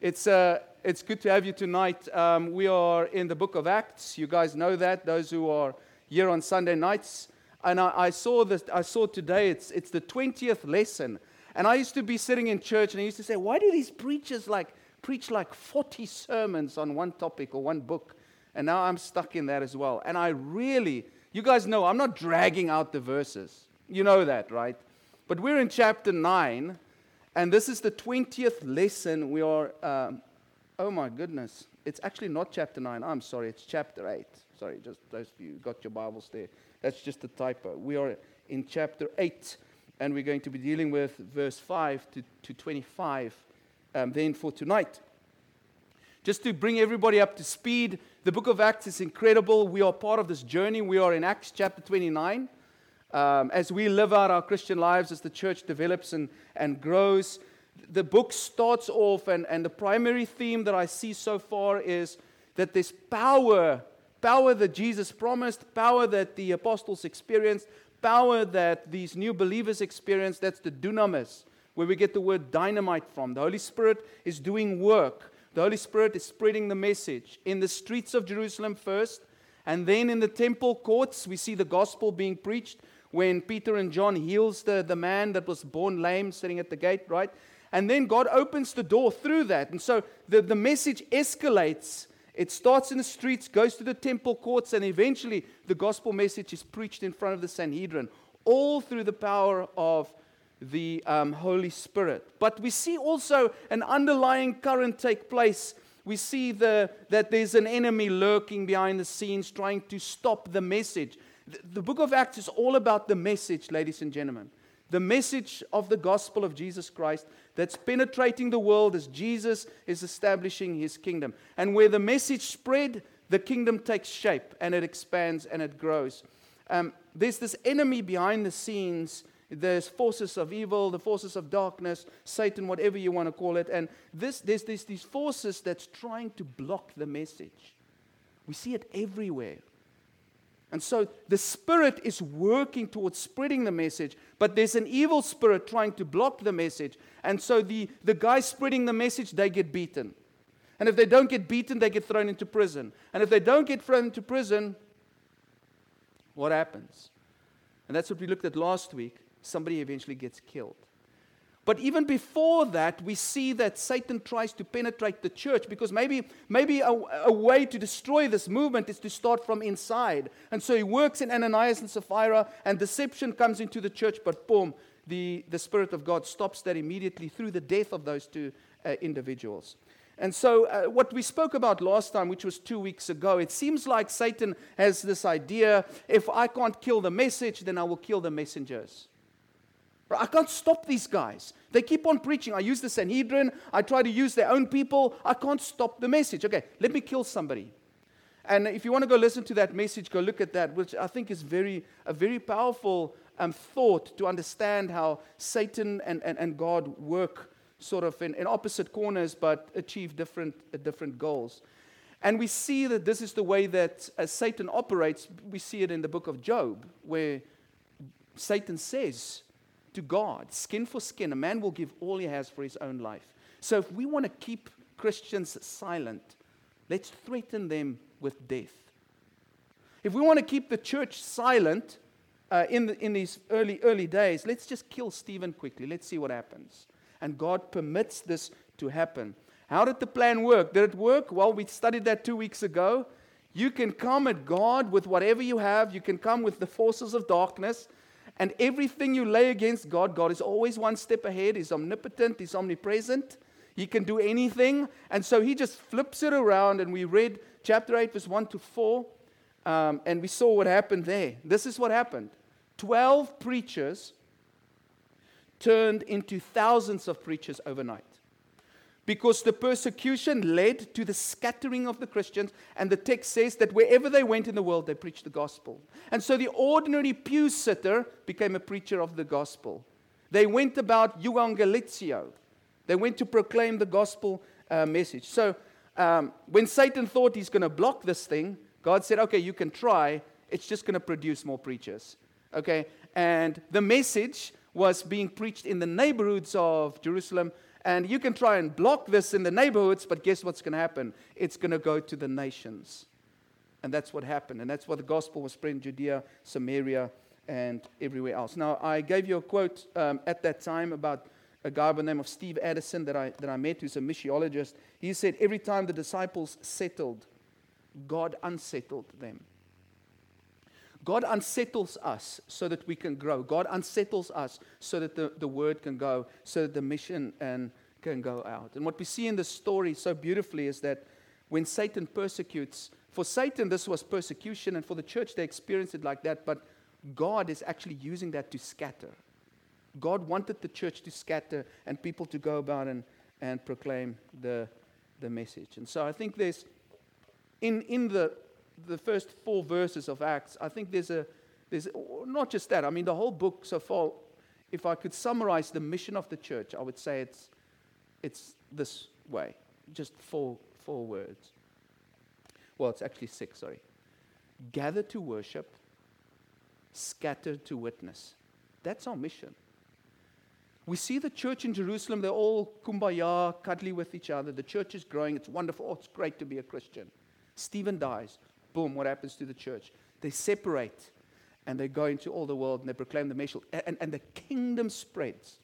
It's, uh, it's good to have you tonight. Um, we are in the book of Acts. You guys know that, those who are here on Sunday nights. And I, I saw this, I saw today, it's, it's the 20th lesson. And I used to be sitting in church and I used to say, why do these preachers like preach like 40 sermons on one topic or one book? And now I'm stuck in that as well. And I really, you guys know, I'm not dragging out the verses. You know that, right? But we're in chapter 9, and this is the 20th lesson. We are, um, oh my goodness, it's actually not chapter 9. I'm sorry, it's chapter 8. Sorry, just those of you got your Bibles there. That's just a typo. We are in chapter 8, and we're going to be dealing with verse 5 to, to 25 um, then for tonight. Just to bring everybody up to speed, the book of Acts is incredible. We are part of this journey. We are in Acts chapter 29. Um, as we live out our Christian lives, as the church develops and, and grows, the book starts off, and, and the primary theme that I see so far is that there's power power that Jesus promised, power that the apostles experienced, power that these new believers experienced. That's the dunamis, where we get the word dynamite from. The Holy Spirit is doing work. The Holy Spirit is spreading the message in the streets of Jerusalem first, and then in the temple courts, we see the gospel being preached when Peter and John heals the, the man that was born lame sitting at the gate, right? And then God opens the door through that. And so the, the message escalates. It starts in the streets, goes to the temple courts, and eventually the gospel message is preached in front of the Sanhedrin, all through the power of the um, Holy Spirit. But we see also an underlying current take place. We see the, that there's an enemy lurking behind the scenes trying to stop the message. The, book of Acts is all about the message, ladies and gentlemen. The message of the gospel of Jesus Christ that's penetrating the world as Jesus is establishing his kingdom. And where the message spread, the kingdom takes shape and it expands and it grows. Um, there's this enemy behind the scenes there's forces of evil, the forces of darkness, Satan, whatever you want to call it. And this, there's, there's these forces that's trying to block the message. We see it everywhere. And so the spirit is working towards spreading the message, but there's an evil spirit trying to block the message. And so the, the guys spreading the message, they get beaten. And if they don't get beaten, they get thrown into prison. And if they don't get thrown into prison, what happens? And that's what we looked at last week somebody eventually gets killed. But even before that, we see that Satan tries to penetrate the church because maybe, maybe a, a, way to destroy this movement is to start from inside. And so he works in Ananias and Sapphira, and deception comes into the church, but boom, the, the Spirit of God stops that immediately through the death of those two uh, individuals. And so, uh, what we spoke about last time, which was two weeks ago, it seems like Satan has this idea if I can't kill the message, then I will kill the messengers. I can't stop these guys. They keep on preaching. I use the Sanhedrin. I try to use their own people. I can't stop the message. Okay, let me kill somebody. And if you want to go listen to that message, go look at that, which I think is very, a very powerful um, thought to understand how Satan and, and, and God work sort of in, in opposite corners but achieve different, uh, different goals. And we see that this is the way that uh, Satan operates. We see it in the book of Job, where Satan says, to God, skin for skin. A man will give all he has for his own life. So if we want to keep Christians silent, let's threaten them with death. If we want to keep the church silent uh, in, the, in these early, early days, let's just kill Stephen quickly. Let's see what happens. And God permits this to happen. How did the plan work? Did it work? Well, we studied that two weeks ago. You can come at God with whatever you have. You can come with the forces of darkness. And everything you lay against God, God is always one step ahead. He's omnipotent, He's omnipresent. He can do anything. And so He just flips it around. And we read chapter 8, verse 1 to 4. Um, and we saw what happened there. This is what happened 12 preachers turned into thousands of preachers overnight because the persecution led to the scattering of the Christians, and the text says that wherever they went in the world, they preached the gospel. And so the ordinary pew sitter became a preacher of the gospel. They went about euangelizio. They went to proclaim the gospel uh, message. So um, when Satan thought he's going to block this thing, God said, okay, you can try. It's just going to produce more preachers. Okay? And the message was being preached in the neighborhoods of Jerusalem And you can try and block this in the neighborhoods, but guess what's going to happen? It's going to go to the nations. And that's what happened. And that's why the gospel was spread in Judea, Samaria, and everywhere else. Now, I gave you a quote um, at that time about a guy by the name of Steve Addison that I, that I met, who's a missiologist. He said, Every time the disciples settled, God unsettled them. God unsettles us so that we can grow. God unsettles us so that the, the word can go, so that the mission and, can go out. And what we see in this story so beautifully is that when Satan persecutes, for Satan, this was persecution, and for the church, they experienced it like that, but God is actually using that to scatter. God wanted the church to scatter and people to go about and, and proclaim the, the message. And so I think there's, in, in the, the first four verses of Acts, I think there's a, there's not just that, I mean, the whole book so far, if I could summarize the mission of the church, I would say it's, it's this way just four, four words. Well, it's actually six, sorry. Gather to worship, scatter to witness. That's our mission. We see the church in Jerusalem, they're all kumbaya, cuddly with each other. The church is growing. It's wonderful. Oh, it's great to be a Christian. Stephen dies. Boom, what happens to the church? They separate and they go into all the world and they proclaim the message. And, and the kingdom spreads.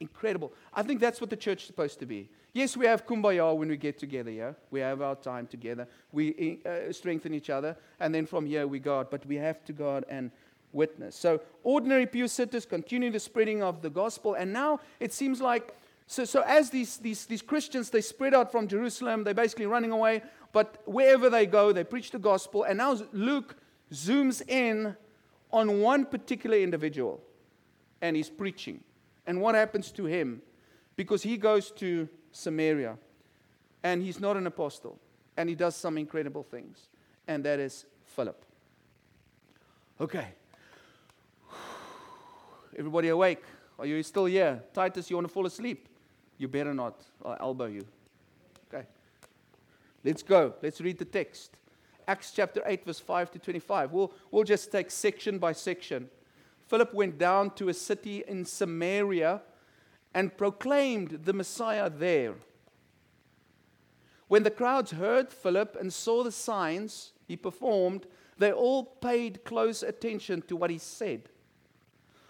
Incredible. I think that's what the church is supposed to be. Yes, we have kumbaya when we get together, yeah? We have our time together. We uh, strengthen each other. And then from here we go out. But we have to go out and witness. So, ordinary pew sitters continue the spreading of the gospel. And now it seems like, so, so as these, these, these Christians, they spread out from Jerusalem, they're basically running away. But wherever they go, they preach the gospel. And now Luke zooms in on one particular individual and he's preaching. And what happens to him? Because he goes to Samaria and he's not an apostle and he does some incredible things. And that is Philip. Okay, Everybody awake? Are you still here? Titus, you want to fall asleep? You better not. I'll elbow you. Let's go. Let's read the text. Acts chapter 8, verse 5 to 25. We'll, we'll just take section by section. Philip went down to a city in Samaria and proclaimed the Messiah there. When the crowds heard Philip and saw the signs he performed, they all paid close attention to what he said.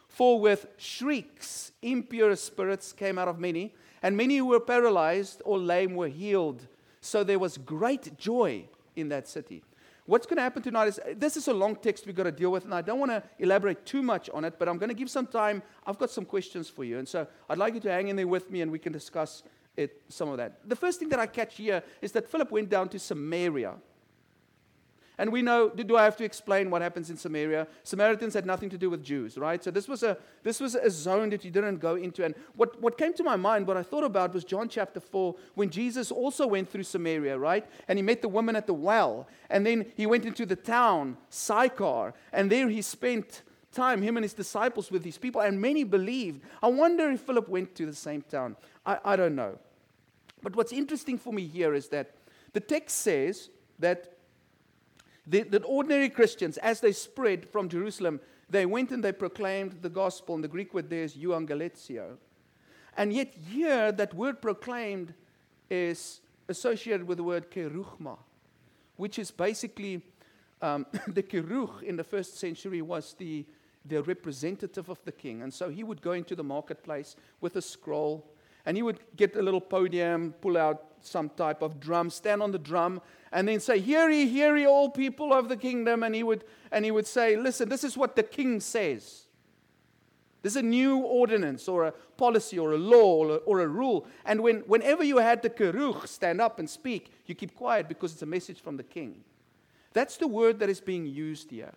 For with shrieks, impure spirits came out of many, and many who were paralyzed or lame were healed. So there was great joy in that city. What's going to happen tonight is this is a long text we've got to deal with, and I don't want to elaborate too much on it, but I'm going to give some time. I've got some questions for you, and so I'd like you to hang in there with me and we can discuss it, some of that. The first thing that I catch here is that Philip went down to Samaria. And we know, do I have to explain what happens in Samaria? Samaritans had nothing to do with Jews, right? So this was a, this was a zone that you didn't go into. And what, what came to my mind, what I thought about was John chapter 4, when Jesus also went through Samaria, right? And he met the woman at the well. And then he went into the town, Sychar. And there he spent time, him and his disciples, with these people. And many believed. I wonder if Philip went to the same town. I, I don't know. But what's interesting for me here is that the text says that the, that ordinary Christians, as they spread from Jerusalem, they went and they proclaimed the gospel. And the Greek word there is euangeletio. And yet, here, that word proclaimed is associated with the word keruchma, which is basically um, the keruch in the first century was the, the representative of the king. And so he would go into the marketplace with a scroll and he would get a little podium, pull out some type of drum, stand on the drum, and then say, Hear ye, hear ye, all people of the kingdom. And he would, and he would say, Listen, this is what the king says. This is a new ordinance or a policy or a law or a, or a rule. And when, whenever you had the keruch stand up and speak, you keep quiet because it's a message from the king. That's the word that is being used here.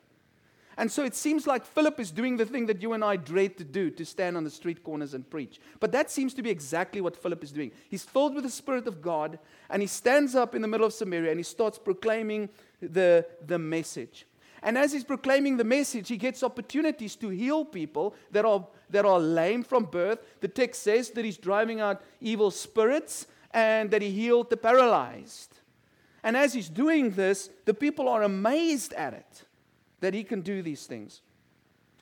And so it seems like Philip is doing the thing that you and I dread to do, to stand on the street corners and preach. But that seems to be exactly what Philip is doing. He's filled with the Spirit of God, and he stands up in the middle of Samaria and he starts proclaiming the, the message. And as he's proclaiming the message, he gets opportunities to heal people that are, that are lame from birth. The text says that he's driving out evil spirits and that he healed the paralyzed. And as he's doing this, the people are amazed at it that he can do these things.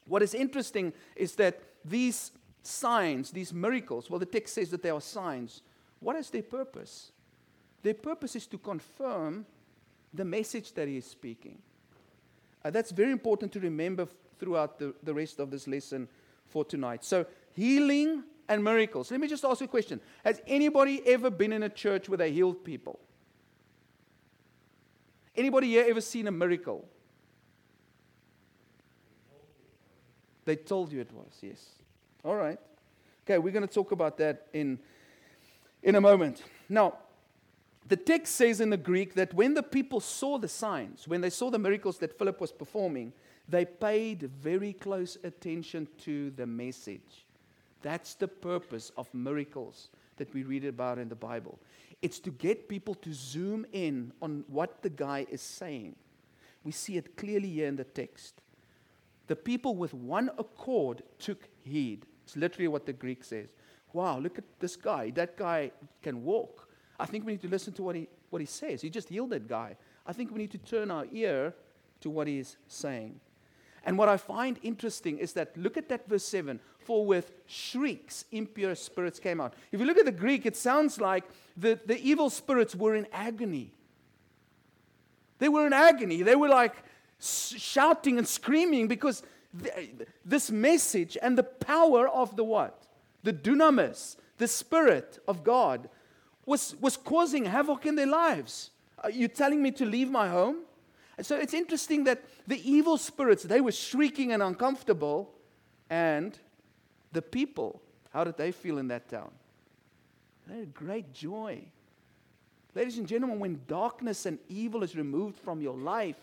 What is interesting is that these signs, these miracles, well, the text says that they are signs. What is their purpose? Their purpose is to confirm the message that he is speaking. Uh, that's very important to remember f- throughout the, the rest of this lesson for tonight. So, healing and miracles. Let me just ask you a question Has anybody ever been in a church where they healed people? Anybody here ever seen a miracle? They told you it was, yes. All right. Okay, we're going to talk about that in, in a moment. Now, the text says in the Greek that when the people saw the signs, when they saw the miracles that Philip was performing, they paid very close attention to the message. That's the purpose of miracles that we read about in the Bible. It's to get people to zoom in on what the guy is saying. We see it clearly here in the text. The people with one accord took heed. It's literally what the Greek says. Wow, look at this guy. That guy can walk. I think we need to listen to what he, what he says. He just healed that guy. I think we need to turn our ear to what he is saying. And what I find interesting is that, look at that verse 7 for with shrieks impure spirits came out. If you look at the Greek, it sounds like the, the evil spirits were in agony. They were in agony. They were like shouting and screaming because this message and the power of the what? The dunamis, the Spirit of God, was, was causing havoc in their lives. Are you telling me to leave my home? So it's interesting that the evil spirits, they were shrieking and uncomfortable, and the people, how did they feel in that town? They had great joy. Ladies and gentlemen, when darkness and evil is removed from your life,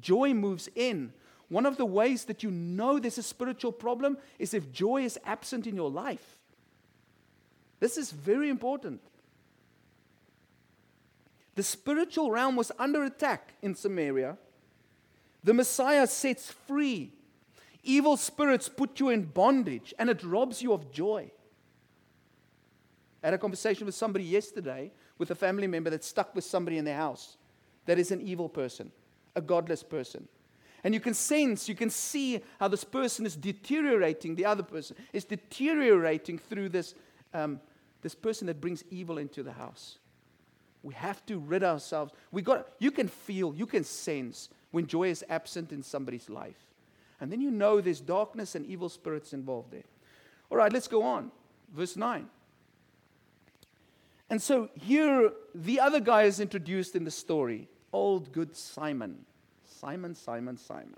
joy moves in. One of the ways that you know there's a spiritual problem is if joy is absent in your life. This is very important. The spiritual realm was under attack in Samaria. The Messiah sets free. Evil spirits put you in bondage and it robs you of joy. I had a conversation with somebody yesterday with a family member that's stuck with somebody in their house that is an evil person, a godless person. And you can sense, you can see how this person is deteriorating, the other person is deteriorating through this, um, this person that brings evil into the house. We have to rid ourselves. We got you can feel, you can sense when joy is absent in somebody's life. And then you know there's darkness and evil spirits involved there. All right, let's go on. Verse 9. And so here the other guy is introduced in the story. Old good Simon. Simon, Simon, Simon.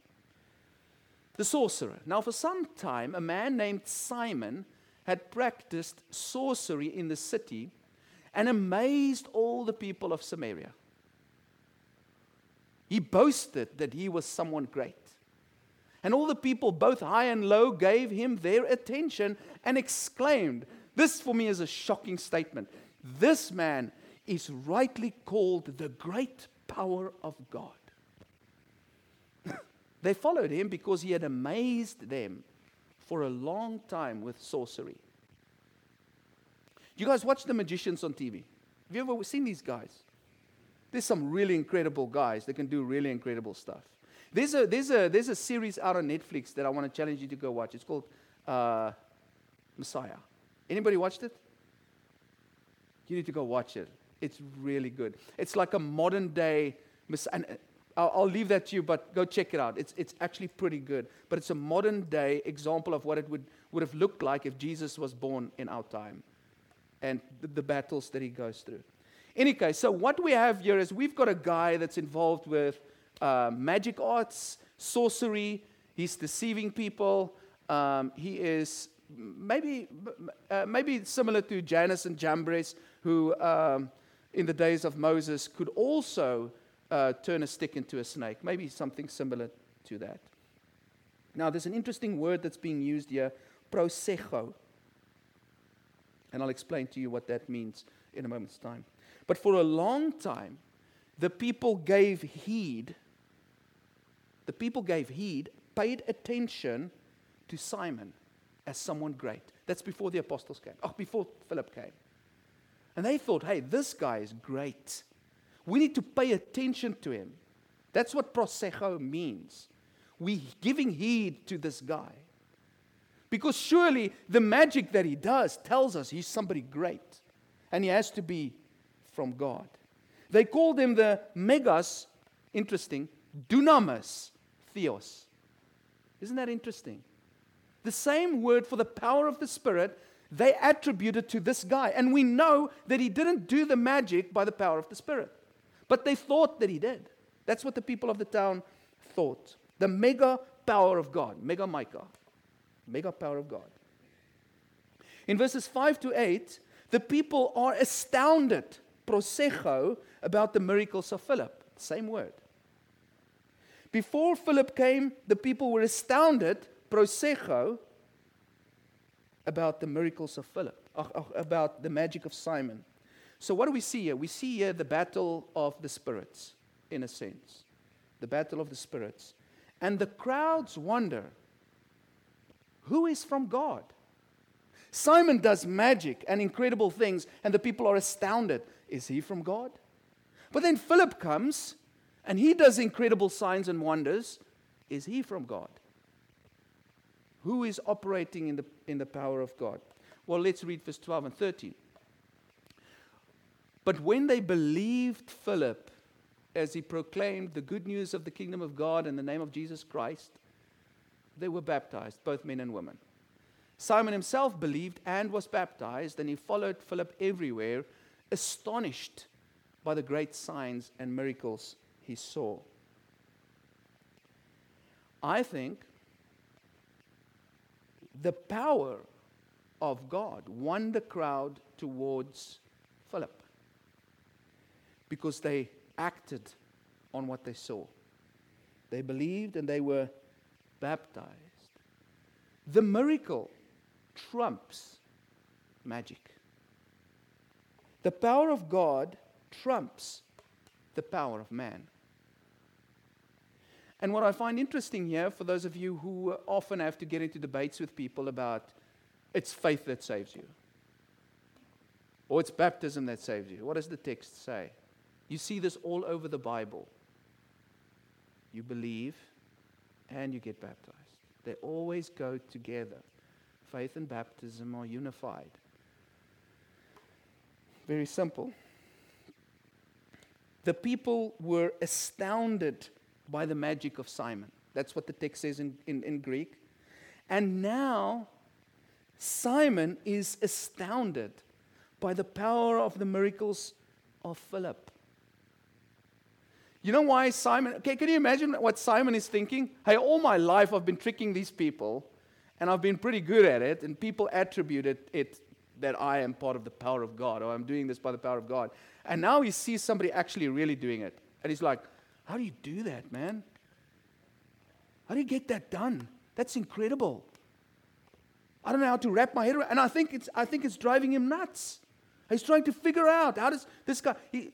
The sorcerer. Now, for some time, a man named Simon had practiced sorcery in the city and amazed all the people of Samaria. He boasted that he was someone great. And all the people, both high and low, gave him their attention and exclaimed, This for me is a shocking statement. This man is rightly called the great power of God. they followed him because he had amazed them for a long time with sorcery. You guys watch the magicians on TV? Have you ever seen these guys? There's some really incredible guys that can do really incredible stuff. There's a, there's a, there's a series out on Netflix that I want to challenge you to go watch. It's called uh, Messiah. Anybody watched it? You need to go watch it. It's really good. It's like a modern day. And uh, I'll, leave that to you, but go check it out. It's, it's actually pretty good. But it's a modern day example of what it would, would have looked like if Jesus was born in our time and the, the battles that he goes through. Any case, so what we have here is we've got a guy that's involved with uh, magic arts, sorcery. He's deceiving people. Um, he is maybe, uh, maybe similar to Jannes and Jambres, who um, in the days of Moses could also uh, turn a stick into a snake. Maybe something similar to that. Now, there's an interesting word that's being used here, prosecho. And I'll explain to you what that means in a moment's time. But for a long time, the people gave heed. The people gave heed, paid attention to Simon as someone great. That's before the apostles came. Oh, before Philip came. And they thought, hey, this guy is great. We need to pay attention to him. That's what prosecho means. We're giving heed to this guy. Because surely the magic that he does tells us he's somebody great. And he has to be from God. They called him the megas, interesting, dunamis theos. Isn't that interesting? The same word for the power of the Spirit they attributed to this guy. And we know that he didn't do the magic by the power of the Spirit. But they thought that he did. That's what the people of the town thought. The mega power of God, mega Micah, mega power of God. In verses 5 to 8, the people are astounded, prosecho, about the miracles of Philip. Same word. Before Philip came, the people were astounded, prosecho, about the miracles of Philip, uh, uh, about the magic of Simon. So, what do we see here? We see here the battle of the spirits, in a sense. The battle of the spirits. And the crowds wonder who is from God? Simon does magic and incredible things, and the people are astounded. Is he from God? But then Philip comes and he does incredible signs and wonders. Is he from God? Who is operating in the, in the power of God? Well, let's read verse 12 and 13. But when they believed Philip as he proclaimed the good news of the kingdom of God in the name of Jesus Christ, they were baptized, both men and women. Simon himself believed and was baptized, and he followed Philip everywhere, astonished by the great signs and miracles he saw. I think the power of God won the crowd towards Philip because they acted on what they saw. They believed and they were baptized. The miracle trumps magic. The power of God trumps the power of man. And what I find interesting here, for those of you who often have to get into debates with people about it's faith that saves you, or it's baptism that saves you, what does the text say? You see this all over the Bible. You believe and you get baptized, they always go together. Faith and baptism are unified. Very simple. The people were astounded by the magic of Simon. That's what the text says in, in, in Greek. And now, Simon is astounded by the power of the miracles of Philip. You know why Simon? Okay, can you imagine what Simon is thinking? Hey, all my life I've been tricking these people, and I've been pretty good at it, and people attributed it that I am part of the power of God, or I'm doing this by the power of God. And now he sees somebody actually really doing it. And he's like, how do you do that, man? How do you get that done? That's incredible. I don't know how to wrap my head around. And I think it's, I think it's driving him nuts. He's trying to figure out how does this guy, he,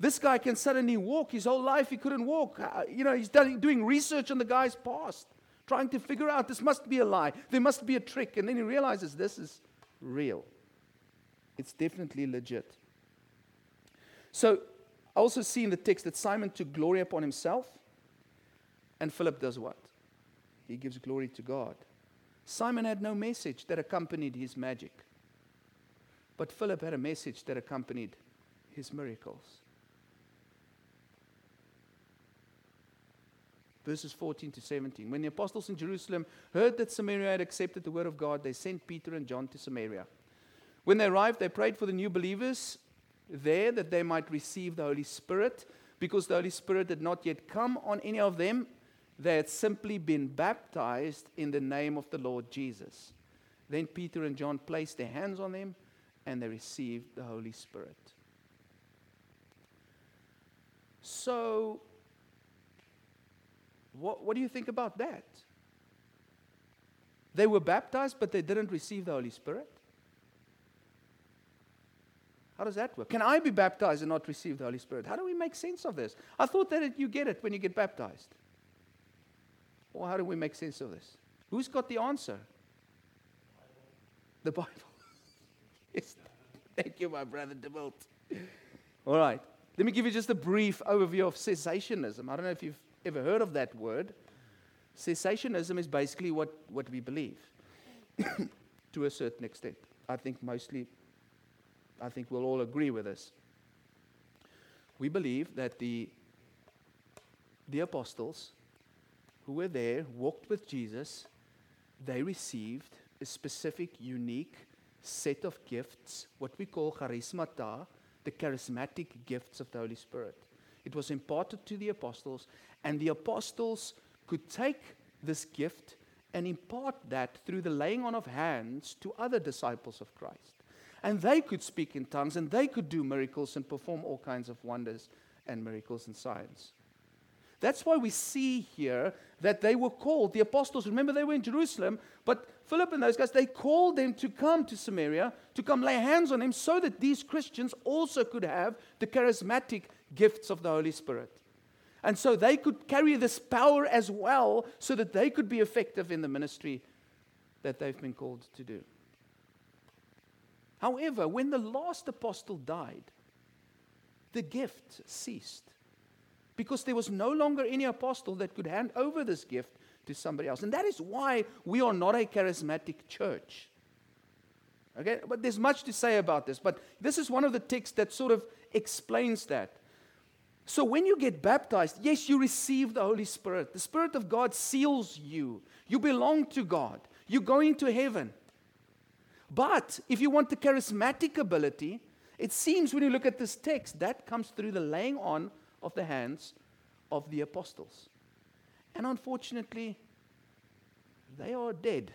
this guy can suddenly walk. His whole life he couldn't walk. Uh, you know, he's done, doing research on the guy's past, trying to figure out this must be a lie. There must be a trick. And then he realizes this is real. It's definitely legit. So I also see in the text that Simon took glory upon himself, and Philip does what? He gives glory to God. Simon had no message that accompanied his magic, but Philip had a message that accompanied his miracles. Verses 14 to 17. When the apostles in Jerusalem heard that Samaria had accepted the word of God, they sent Peter and John to Samaria. When they arrived, they prayed for the new believers there that they might receive the Holy Spirit, because the Holy Spirit had not yet come on any of them. They had simply been baptized in the name of the Lord Jesus. Then Peter and John placed their hands on them and they received the Holy Spirit. So, what, what do you think about that? They were baptized, but they didn't receive the Holy Spirit? How does that work? Can I be baptized and not receive the Holy Spirit? How do we make sense of this? I thought that you get it when you get baptized. Well, how do we make sense of this? Who's got the answer? The Bible. yes. Thank you, my brother DeWilt. All right. Let me give you just a brief overview of cessationism. I don't know if you've ever heard of that word. Cessationism is basically what, what we believe. to a certain extent. I think mostly, I think we'll all agree with this. We believe that the, the apostles who were there, walked with Jesus, they received a specific, unique set of gifts, what we call charismata, the charismatic gifts of the Holy Spirit. It was imparted to the apostles, and the apostles could take this gift and impart that through the laying on of hands to other disciples of Christ. And they could speak in tongues, and they could do miracles and perform all kinds of wonders and miracles and signs. That's why we see here that they were called, the apostles. Remember, they were in Jerusalem, but Philip and those guys, they called them to come to Samaria, to come lay hands on them, so that these Christians also could have the charismatic gifts of the Holy Spirit. And so they could carry this power as well, so that they could be effective in the ministry that they've been called to do. However, when the last apostle died, the gift ceased because there was no longer any apostle that could hand over this gift to somebody else. And that is why we are not a charismatic church. Okay, but there's much to say about this, but this is one of the texts that sort of explains that. So when you get baptized, yes, you receive the Holy Spirit. The Spirit of God seals you. You belong to God. You're going to heaven. But if you want the charismatic ability, it seems when you look at this text, that comes through the laying on of the hands of the apostles. And unfortunately, they are dead.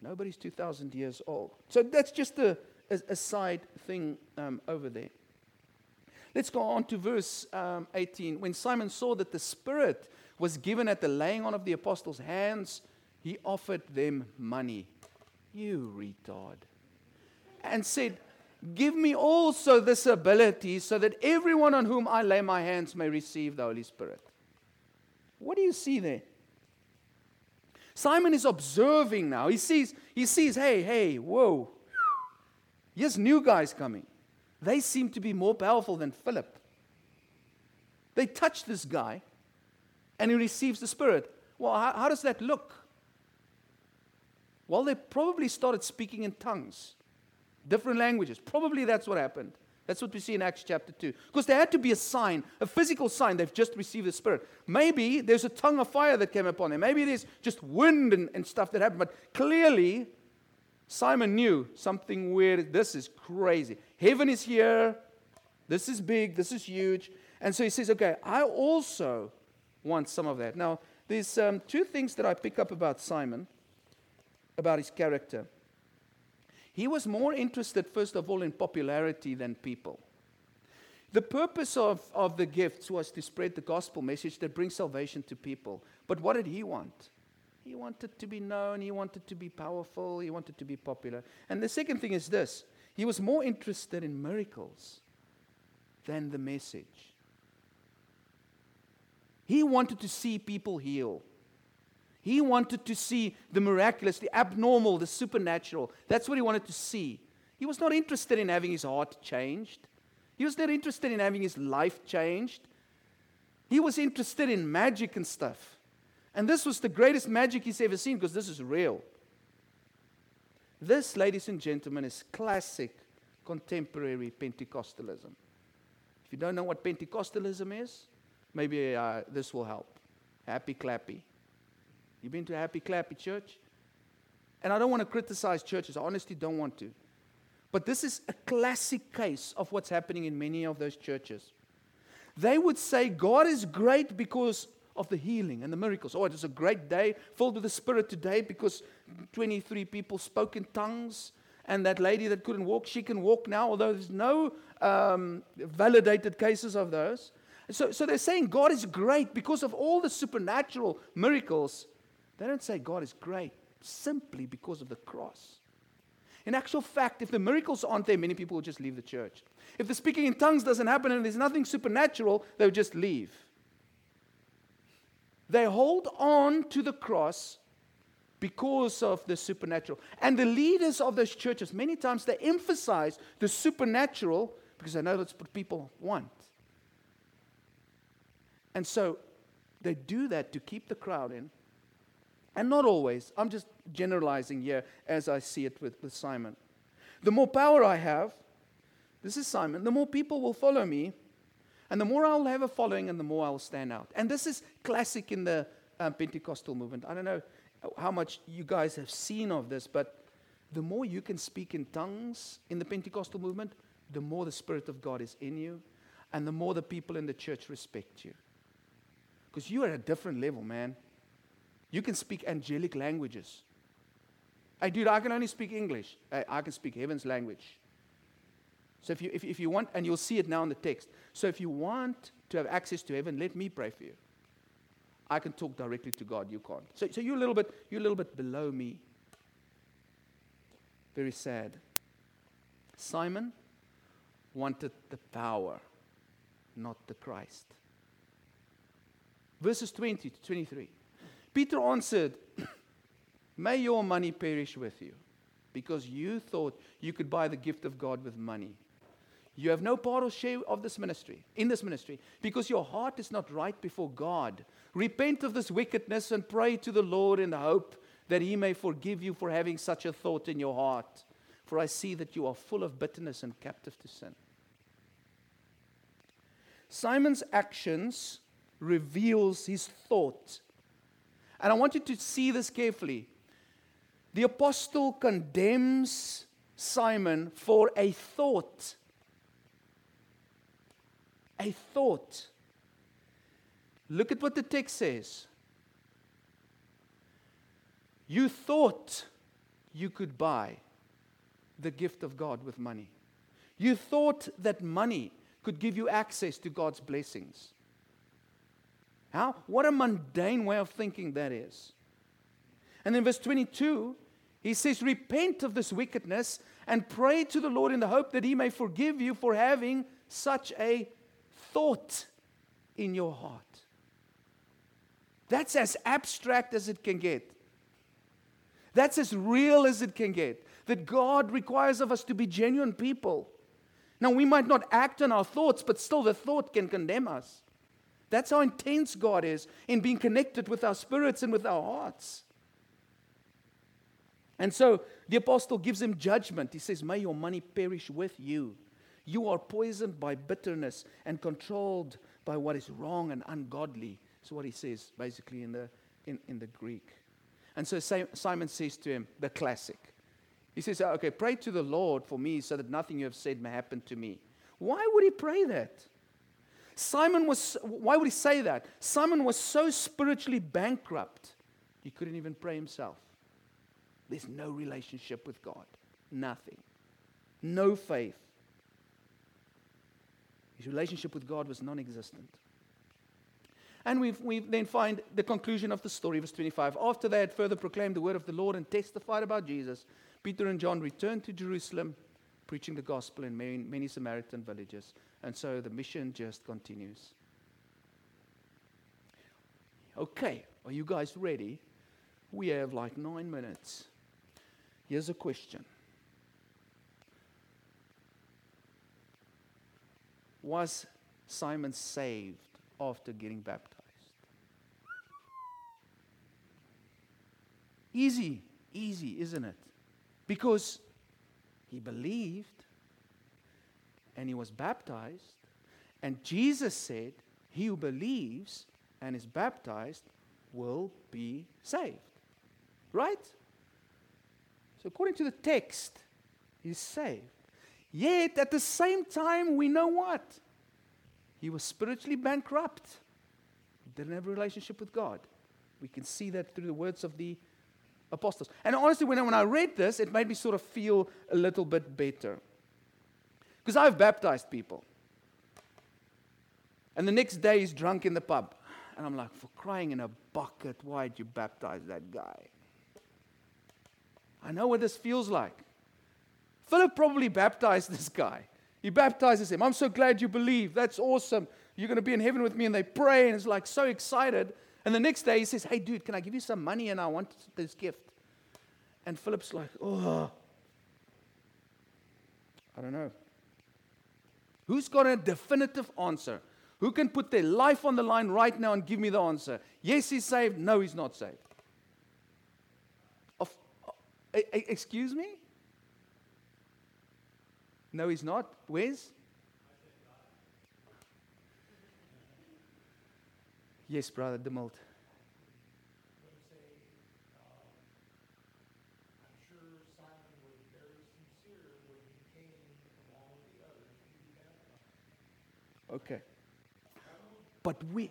Nobody's 2,000 years old. So that's just a, a, a side thing um, over there. Let's go on to verse um, 18. When Simon saw that the Spirit was given at the laying on of the apostles' hands, he offered them money. You retard. And said, Give me also this ability so that everyone on whom I lay my hands may receive the Holy Spirit. What do you see there? Simon is observing now. He sees, he sees, hey, hey, whoa. Yes, new guys coming. They seem to be more powerful than Philip. They touch this guy and he receives the Spirit. Well, how, how does that look? Well, they probably started speaking in tongues different languages. Probably that's what happened. That's what we see in Acts chapter 2. Because there had to be a sign, a physical sign. They've just received the Spirit. Maybe there's a tongue of fire that came upon them. Maybe there's just wind and, and stuff that happened. But clearly, Simon knew something weird. This is crazy. Heaven is here. This is big. This is huge. And so he says, okay, I also want some of that. Now, there's um, two things that I pick up about Simon, about his character. He was more interested, first of all, in popularity than people. The purpose of, of the gifts was to spread the gospel message that brings salvation to people. But what did he want? He wanted to be known, he wanted to be powerful, he wanted to be popular. And the second thing is this he was more interested in miracles than the message. He wanted to see people heal. He wanted to see the miraculous, the abnormal, the supernatural. That's what he wanted to see. He was not interested in having his heart changed. He was not interested in having his life changed. He was interested in magic and stuff. And this was the greatest magic he's ever seen because this is real. This, ladies and gentlemen, is classic contemporary Pentecostalism. If you don't know what Pentecostalism is, maybe uh, this will help. Happy clappy. You been to a happy clappy church? And I don't want to criticize churches. I honestly don't want to. But this is a classic case of what's happening in many of those churches. They would say God is great because of the healing and the miracles. Oh, it is a great day filled with the Spirit today because 23 people spoke in tongues. And that lady that couldn't walk, she can walk now, although there's no um, validated cases of those. So, so they're saying God is great because of all the supernatural miracles they don't say God is great simply because of the cross. In actual fact, if the miracles aren't there, many people will just leave the church. If the speaking in tongues doesn't happen and there's nothing supernatural, they'll just leave. They hold on to the cross because of the supernatural. And the leaders of those churches, many times they emphasize the supernatural because they know that's what people want. And so they do that to keep the crowd in And not always. I'm just generalizing here as I see it with, with Simon. The more power I have, this is Simon, the more people will follow me, and the more I'll have a following, and the more I'll stand out. And this is classic in the um, Pentecostal movement. I don't know how much you guys have seen of this, but the more you can speak in tongues in the Pentecostal movement, the more the Spirit of God is in you, and the more the people in the church respect you. Because you're at a different level, man. You can speak angelic languages. Hey, dude, I can only speak English. Hey, I can speak heaven's language. So if you, if, if you want, and you'll see it now in the text. So if you want to have access to heaven, let me pray for you. I can talk directly to God. You can't. So, so you're a little bit, you're a little bit below me. Very sad. Simon wanted the power, not the Christ. Verses 20 to 23. Peter answered, May your money perish with you, because you thought you could buy the gift of God with money. You have no part or share of this ministry, in this ministry, because your heart is not right before God. Repent of this wickedness and pray to the Lord in the hope that he may forgive you for having such a thought in your heart. For I see that you are full of bitterness and captive to sin. Simon's actions reveals his thought and I want you to see this carefully. The apostle condemns Simon for a thought. A thought. Look at what the text says. You thought you could buy the gift of God with money. You thought that money could give you access to God's blessings. How? What a mundane way of thinking that is. And in verse 22, he says, Repent of this wickedness and pray to the Lord in the hope that he may forgive you for having such a thought in your heart. That's as abstract as it can get. That's as real as it can get. That God requires of us to be genuine people. Now, we might not act on our thoughts, but still the thought can condemn us. That's how intense God is in being connected with our spirits and with our hearts. And so the apostle gives him judgment. He says, May your money perish with you. You are poisoned by bitterness and controlled by what is wrong and ungodly. Is what he says basically in the, in, in the Greek. And so Simon says to him, the classic. He says, Okay, pray to the Lord for me so that nothing you have said may happen to me. Why would he pray that? Simon was, why would he say that? Simon was so spiritually bankrupt, he couldn't even pray himself. There's no relationship with God, nothing, no faith. His relationship with God was non existent. And we we then find the conclusion of the story, verse 25. After they had further proclaimed the word of the Lord and testified about Jesus, Peter and John returned to Jerusalem, preaching the gospel in many, many Samaritan villages. And so the mission just continues. Okay, are you guys ready? We have like nine minutes. Here's a question Was Simon saved after getting baptized? Easy, easy, isn't it? Because he believed and he was baptized. And Jesus said, He who believes and is baptized will be saved. Right? So, according to the text, he's saved. Yet, at the same time, we know what? He was spiritually bankrupt. He didn't have a relationship with God. We can see that through the words of the apostles. And honestly, when I, when I read this, it made me sort of feel a little bit better. Because I've baptized people. And the next day he's drunk in the pub. And I'm like, for crying in a bucket, why'd you baptize that guy? I know what this feels like. Philip probably baptized this guy. He baptizes him. I'm so glad you believe. That's awesome. You're going to be in heaven with me. And they pray and it's like so excited. And the next day he says, Hey, dude, can I give you some money? And I want this gift. And Philip's like, Oh, I don't know. Who's got a definitive answer? Who can put their life on the line right now and give me the answer? Yes, he's saved. No, he's not saved. A- a- uh, excuse me? No, he's not. Where's? Yes, brother DeMilt. Okay. But we.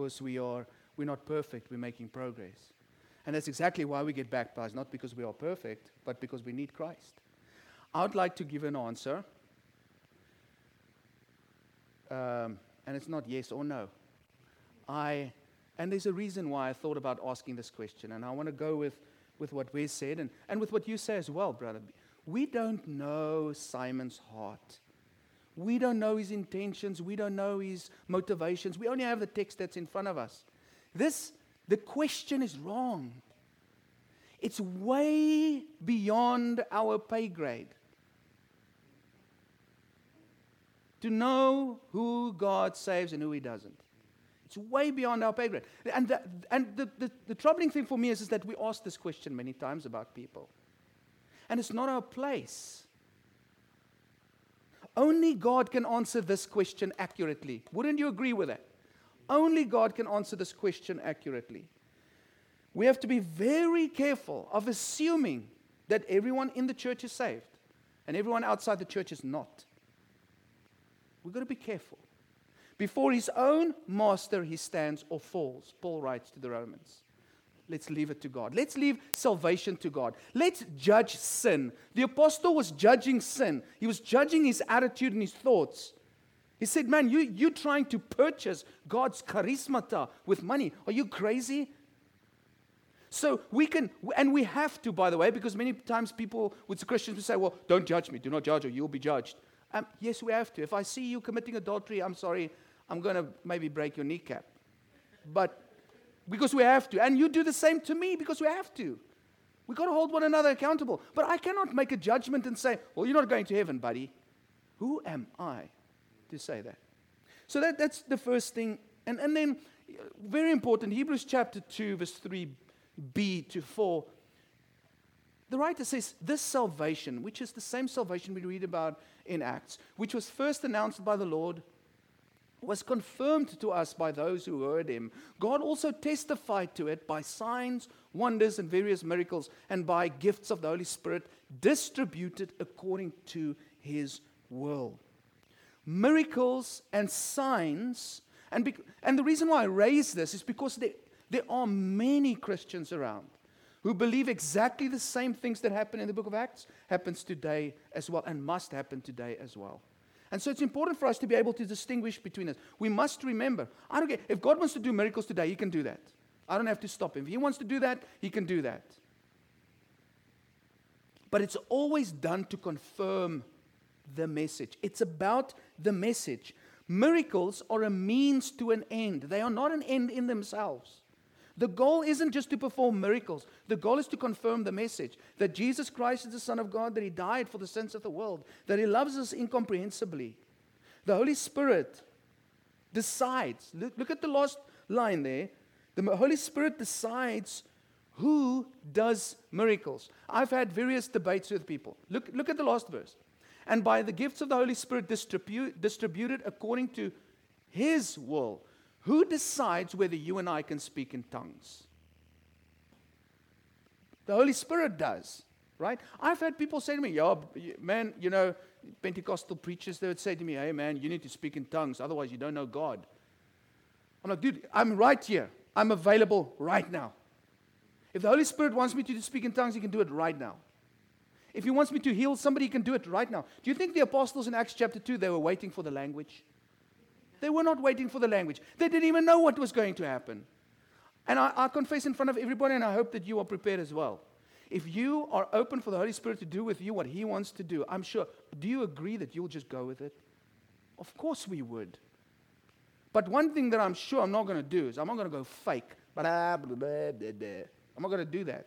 Because we are, we're not perfect, we're making progress. And that's exactly why we get baptized, not because we are perfect, but because we need Christ. I would like to give an answer. Um, and it's not yes or no. I, and there's a reason why I thought about asking this question, and I want to go with, with what we said and, and with what you say as well, brother. We don't know Simon's heart. We don't know his intentions. We don't know his motivations. We only have the text that's in front of us. This, the question is wrong. It's way beyond our pay grade. To know who God saves and who he doesn't. It's way beyond our pay grade. And, the, and the, the, the troubling thing for me is, is that we ask this question many times about people. And it's not our place. Only God can answer this question accurately. Wouldn't you agree with that? Only God can answer this question accurately. We have to be very careful of assuming that everyone in the church is saved and everyone outside the church is not. We've got to be careful. Before his own master, he stands or falls, Paul writes to the Romans. Let's leave it to God. Let's leave salvation to God. Let's judge sin. The apostle was judging sin, he was judging his attitude and his thoughts. He said, Man, you, you're trying to purchase God's charismata with money. Are you crazy? So we can, and we have to, by the way, because many times people, with the Christians, will say, Well, don't judge me. Do not judge or you'll be judged. Um, yes, we have to. If I see you committing adultery, I'm sorry, I'm going to maybe break your kneecap. But because we have to. And you do the same to me because we have to. We've got to hold one another accountable. But I cannot make a judgment and say, well, you're not going to heaven, buddy. Who am I to say that? So that, that's the first thing. And, and then, uh, very important, Hebrews chapter 2, verse 3b to 4. The writer says, This salvation, which is the same salvation we read about in Acts, which was first announced by the Lord was confirmed to us by those who heard him. God also testified to it by signs, wonders, and various miracles, and by gifts of the Holy Spirit distributed according to his will. Miracles and signs, and, be, and the reason why I raise this is because there, there are many Christians around who believe exactly the same things that happen in the book of Acts happens today as well and must happen today as well. And so it's important for us to be able to distinguish between us. We must remember, I don't care, if God wants to do miracles today, He can do that. I don't have to stop Him. If He wants to do that, He can do that. But it's always done to confirm the message. It's about the message. Miracles are a means to an end, they are not an end in themselves. The goal isn't just to perform miracles. The goal is to confirm the message that Jesus Christ is the Son of God, that He died for the sins of the world, that He loves us incomprehensibly. The Holy Spirit decides. Look, look at the last line there. The Holy Spirit decides who does miracles. I've had various debates with people. Look, look at the last verse. And by the gifts of the Holy Spirit distribute, distributed according to His will Who decides whether you and I can speak in tongues? The Holy Spirit does, right? I've had people say to me, "Yeah, man, you know, Pentecostal preachers, they would say to me, hey, man, you need to speak in tongues, otherwise you don't know God. I'm like, dude, I'm right here. I'm available right now. If the Holy Spirit wants me to speak in tongues, He can do it right now. If He wants me to heal somebody, He can do it right now. Do you think the apostles in Acts chapter 2, they were waiting for the language? They were not waiting for the language. They didn't even know what was going to happen. And I, I confess in front of everybody, and I hope that you are prepared as well. If you are open for the Holy Spirit to do with you what He wants to do, I'm sure. Do you agree that you'll just go with it? Of course we would. But one thing that I'm sure I'm not going to do is I'm not going to go fake. I'm not going to do that.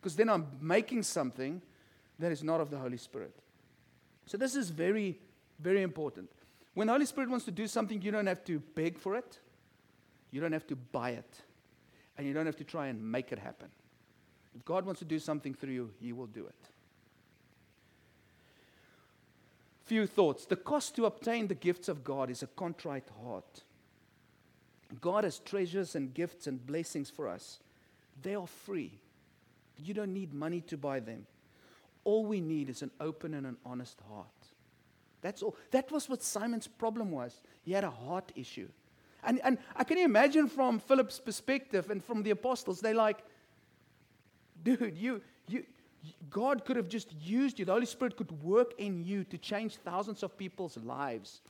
Because then I'm making something that is not of the Holy Spirit. So this is very, very important. When the Holy Spirit wants to do something, you don't have to beg for it, you don't have to buy it, and you don't have to try and make it happen. If God wants to do something through you, He will do it. Few thoughts. The cost to obtain the gifts of God is a contrite heart. God has treasures and gifts and blessings for us. They are free. You don't need money to buy them. All we need is an open and an honest heart. That's all. That was what Simon's problem was. He had a heart issue. And, and I can imagine from Philip's perspective and from the apostles, they're like, dude, you, you, God could have just used you. The Holy Spirit could work in you to change thousands of people's lives.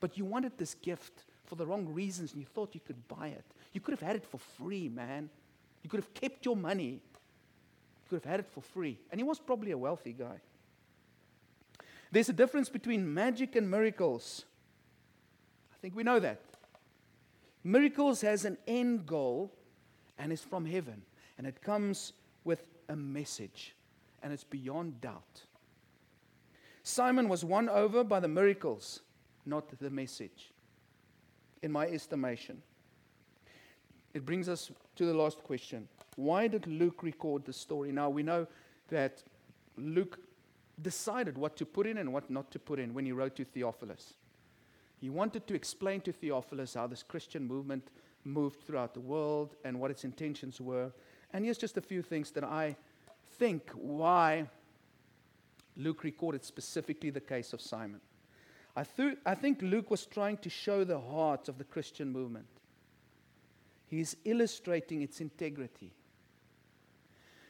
But you wanted this gift for the wrong reasons and you thought you could buy it. You could have had it for free, man. You could have kept your money. You could have had it for free. And he was probably a wealthy guy. There's a difference between magic and miracles. I think we know that. Miracles has an end goal and is from heaven. And it comes with a message, and it's beyond doubt. Simon was won over by the miracles, not the message, in my estimation. It brings us to the last question. Why did Luke record the story? Now, we know that Luke decided what to put in and what not to put in when he wrote to Theophilus. He wanted to explain to Theophilus how this Christian movement moved throughout the world and what its intentions were. And here's just a few things that I think why Luke recorded specifically the case of Simon. I, th- I think Luke was trying to show the heart of the Christian movement. He's illustrating its integrity.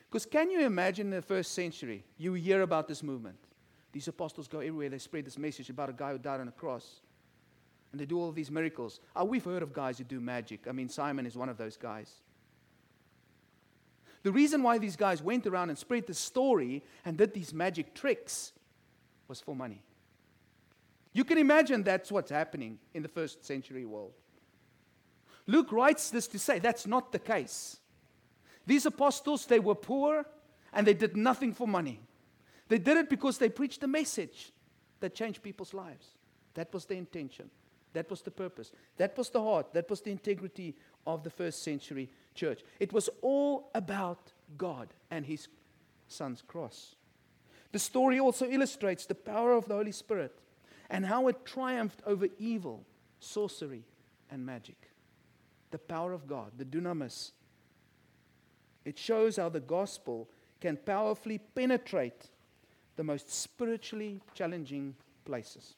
Because can you imagine in the first century, you hear about this movement? These apostles go everywhere, they spread this message about a guy who died on a cross. And they do all these miracles. Oh, we've heard of guys who do magic. I mean, Simon is one of those guys. The reason why these guys went around and spread the story and did these magic tricks was for money. You can imagine that's what's happening in the first century world. Luke writes this to say that's not the case. These apostles, they were poor and they did nothing for money. They did it because they preached a message that changed people's lives. That was the intention. That was the purpose. That was the heart. That was the integrity of the first century church. It was all about God and his son's cross. The story also illustrates the power of the Holy Spirit and how it triumphed over evil, sorcery, and magic. The power of God, the dunamis. It shows how the gospel can powerfully penetrate the most spiritually challenging places.